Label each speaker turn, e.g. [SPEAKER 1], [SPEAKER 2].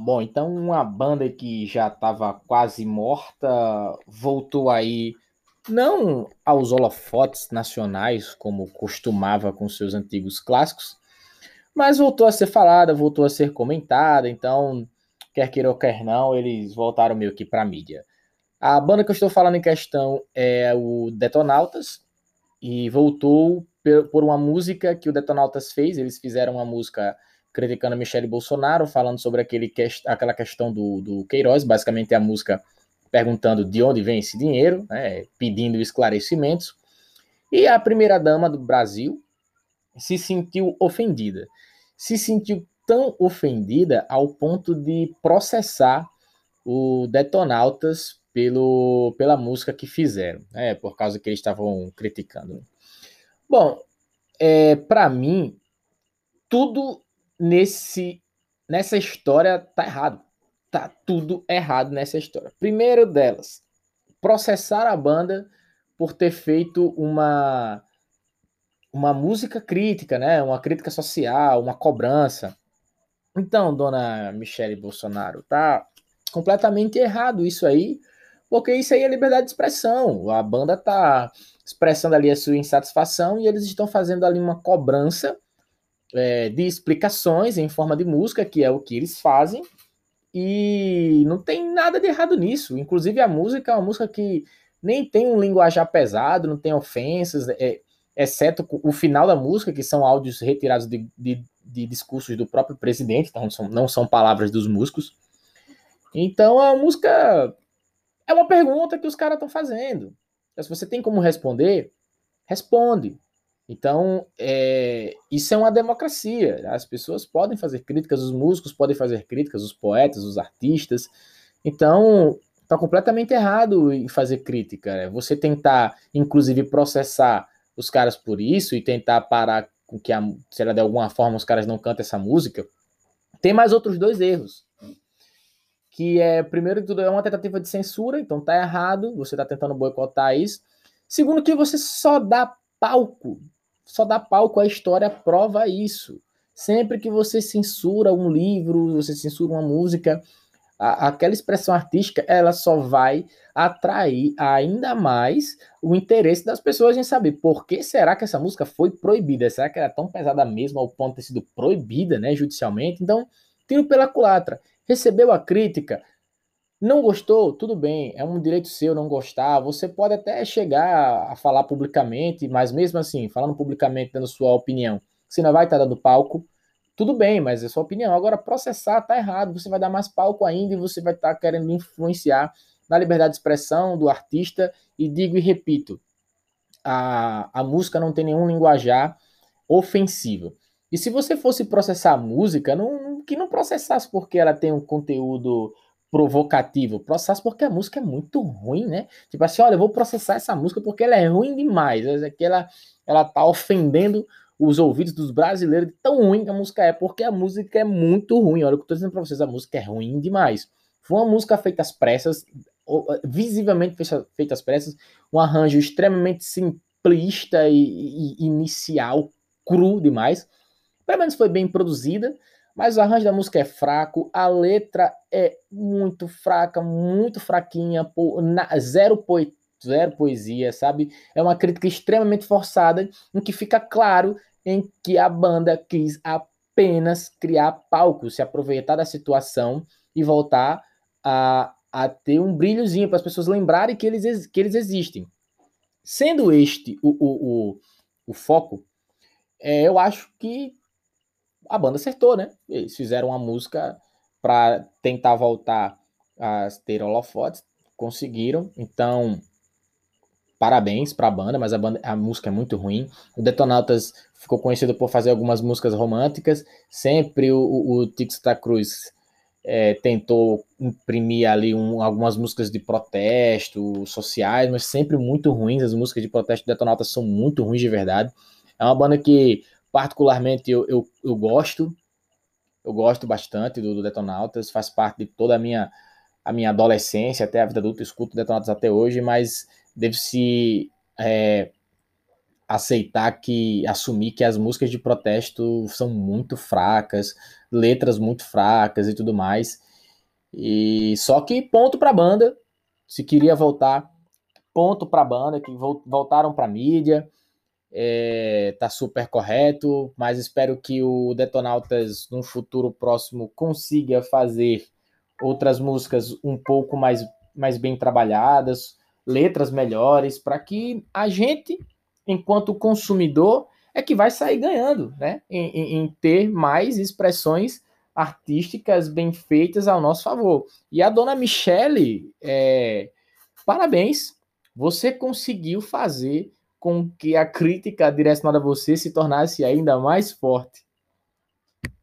[SPEAKER 1] Bom, então uma banda que já estava quase morta voltou aí não aos holofotes nacionais como costumava com seus antigos clássicos, mas voltou a ser falada, voltou a ser comentada, então quer queira ou quer não, eles voltaram meio que para mídia. A banda que eu estou falando em questão é o Detonautas e voltou por uma música que o Detonautas fez. Eles fizeram uma música criticando a Michelle Bolsonaro, falando sobre aquele, aquela questão do, do Queiroz, basicamente a música perguntando de onde vem esse dinheiro, né, pedindo esclarecimentos. E a primeira-dama do Brasil se sentiu ofendida. Se sentiu tão ofendida ao ponto de processar o Detonautas pelo, pela música que fizeram, né, por causa que eles estavam criticando. Bom, é, para mim, tudo nesse nessa história tá errado. Tá tudo errado nessa história. Primeiro delas, processar a banda por ter feito uma uma música crítica, né? Uma crítica social, uma cobrança. Então, dona Michele Bolsonaro, tá completamente errado isso aí, porque isso aí é liberdade de expressão. A banda tá expressando ali a sua insatisfação e eles estão fazendo ali uma cobrança é, de explicações em forma de música, que é o que eles fazem, e não tem nada de errado nisso. Inclusive, a música é uma música que nem tem um linguajar pesado, não tem ofensas, é, exceto o final da música, que são áudios retirados de, de, de discursos do próprio presidente, então não são, não são palavras dos músicos. Então, a música é uma pergunta que os caras estão fazendo. Então, se você tem como responder, responde. Então, é, isso é uma democracia. As pessoas podem fazer críticas, os músicos podem fazer críticas, os poetas, os artistas. Então, está completamente errado em fazer crítica. Né? Você tentar, inclusive, processar os caras por isso e tentar parar com que, a, se ela de alguma forma, os caras não cantem essa música. Tem mais outros dois erros. Que é, primeiro de tudo, é uma tentativa de censura, então tá errado, você está tentando boicotar isso. Segundo, que você só dá palco só dá palco à história prova isso. Sempre que você censura um livro, você censura uma música, a, aquela expressão artística, ela só vai atrair ainda mais o interesse das pessoas em saber por que será que essa música foi proibida? Será que ela é tão pesada mesmo ao ponto de ter sido proibida, né, judicialmente? Então, tiro pela culatra. Recebeu a crítica, não gostou? Tudo bem, é um direito seu não gostar. Você pode até chegar a falar publicamente, mas mesmo assim, falando publicamente, dando sua opinião, você não vai estar dando palco. Tudo bem, mas é sua opinião. Agora, processar tá errado. Você vai dar mais palco ainda e você vai estar querendo influenciar na liberdade de expressão do artista. E digo e repito: a, a música não tem nenhum linguajar ofensivo. E se você fosse processar a música, não, que não processasse porque ela tem um conteúdo provocativo. Processo porque a música é muito ruim, né? Tipo assim, olha, eu vou processar essa música porque ela é ruim demais. Aqui ela, ela tá ofendendo os ouvidos dos brasileiros de tão ruim que a música é, porque a música é muito ruim. Olha, o que eu tô dizendo pra vocês, a música é ruim demais. Foi uma música feita às pressas, visivelmente feita às pressas, um arranjo extremamente simplista e, e inicial, cru demais. Pelo menos foi bem produzida, mas o arranjo da música é fraco, a letra é muito fraca, muito fraquinha, zero, po zero poesia, sabe? É uma crítica extremamente forçada, em que fica claro em que a banda quis apenas criar palco, se aproveitar da situação e voltar a, a ter um brilhozinho para as pessoas lembrarem que eles, que eles existem. Sendo este o, o, o, o foco, é, eu acho que a banda acertou, né? Eles fizeram uma música para tentar voltar a ter holofotes, conseguiram. Então, parabéns para a banda, mas a, banda, a música é muito ruim. O Detonautas ficou conhecido por fazer algumas músicas românticas. Sempre o, o, o Tix da Cruz é, tentou imprimir ali um, algumas músicas de protesto, sociais, mas sempre muito ruins. As músicas de protesto do Detonautas são muito ruins de verdade. É uma banda que particularmente eu, eu, eu gosto, eu gosto bastante do, do, Detonautas, faz parte de toda a minha, a minha adolescência, até a vida adulta, escuto Detonautas até hoje, mas deve-se é, aceitar que, assumir que as músicas de protesto são muito fracas, letras muito fracas e tudo mais. E só que ponto para a banda, se queria voltar, ponto para a banda que voltaram para mídia, é, tá super correto, mas espero que o Detonautas num futuro próximo consiga fazer outras músicas um pouco mais, mais bem trabalhadas, letras melhores, para que a gente, enquanto consumidor, é que vai sair ganhando, né? Em, em, em, ter mais expressões artísticas bem feitas ao nosso favor. E a dona Michele, é, parabéns, você conseguiu fazer com que a crítica direcionada a você se tornasse ainda mais forte.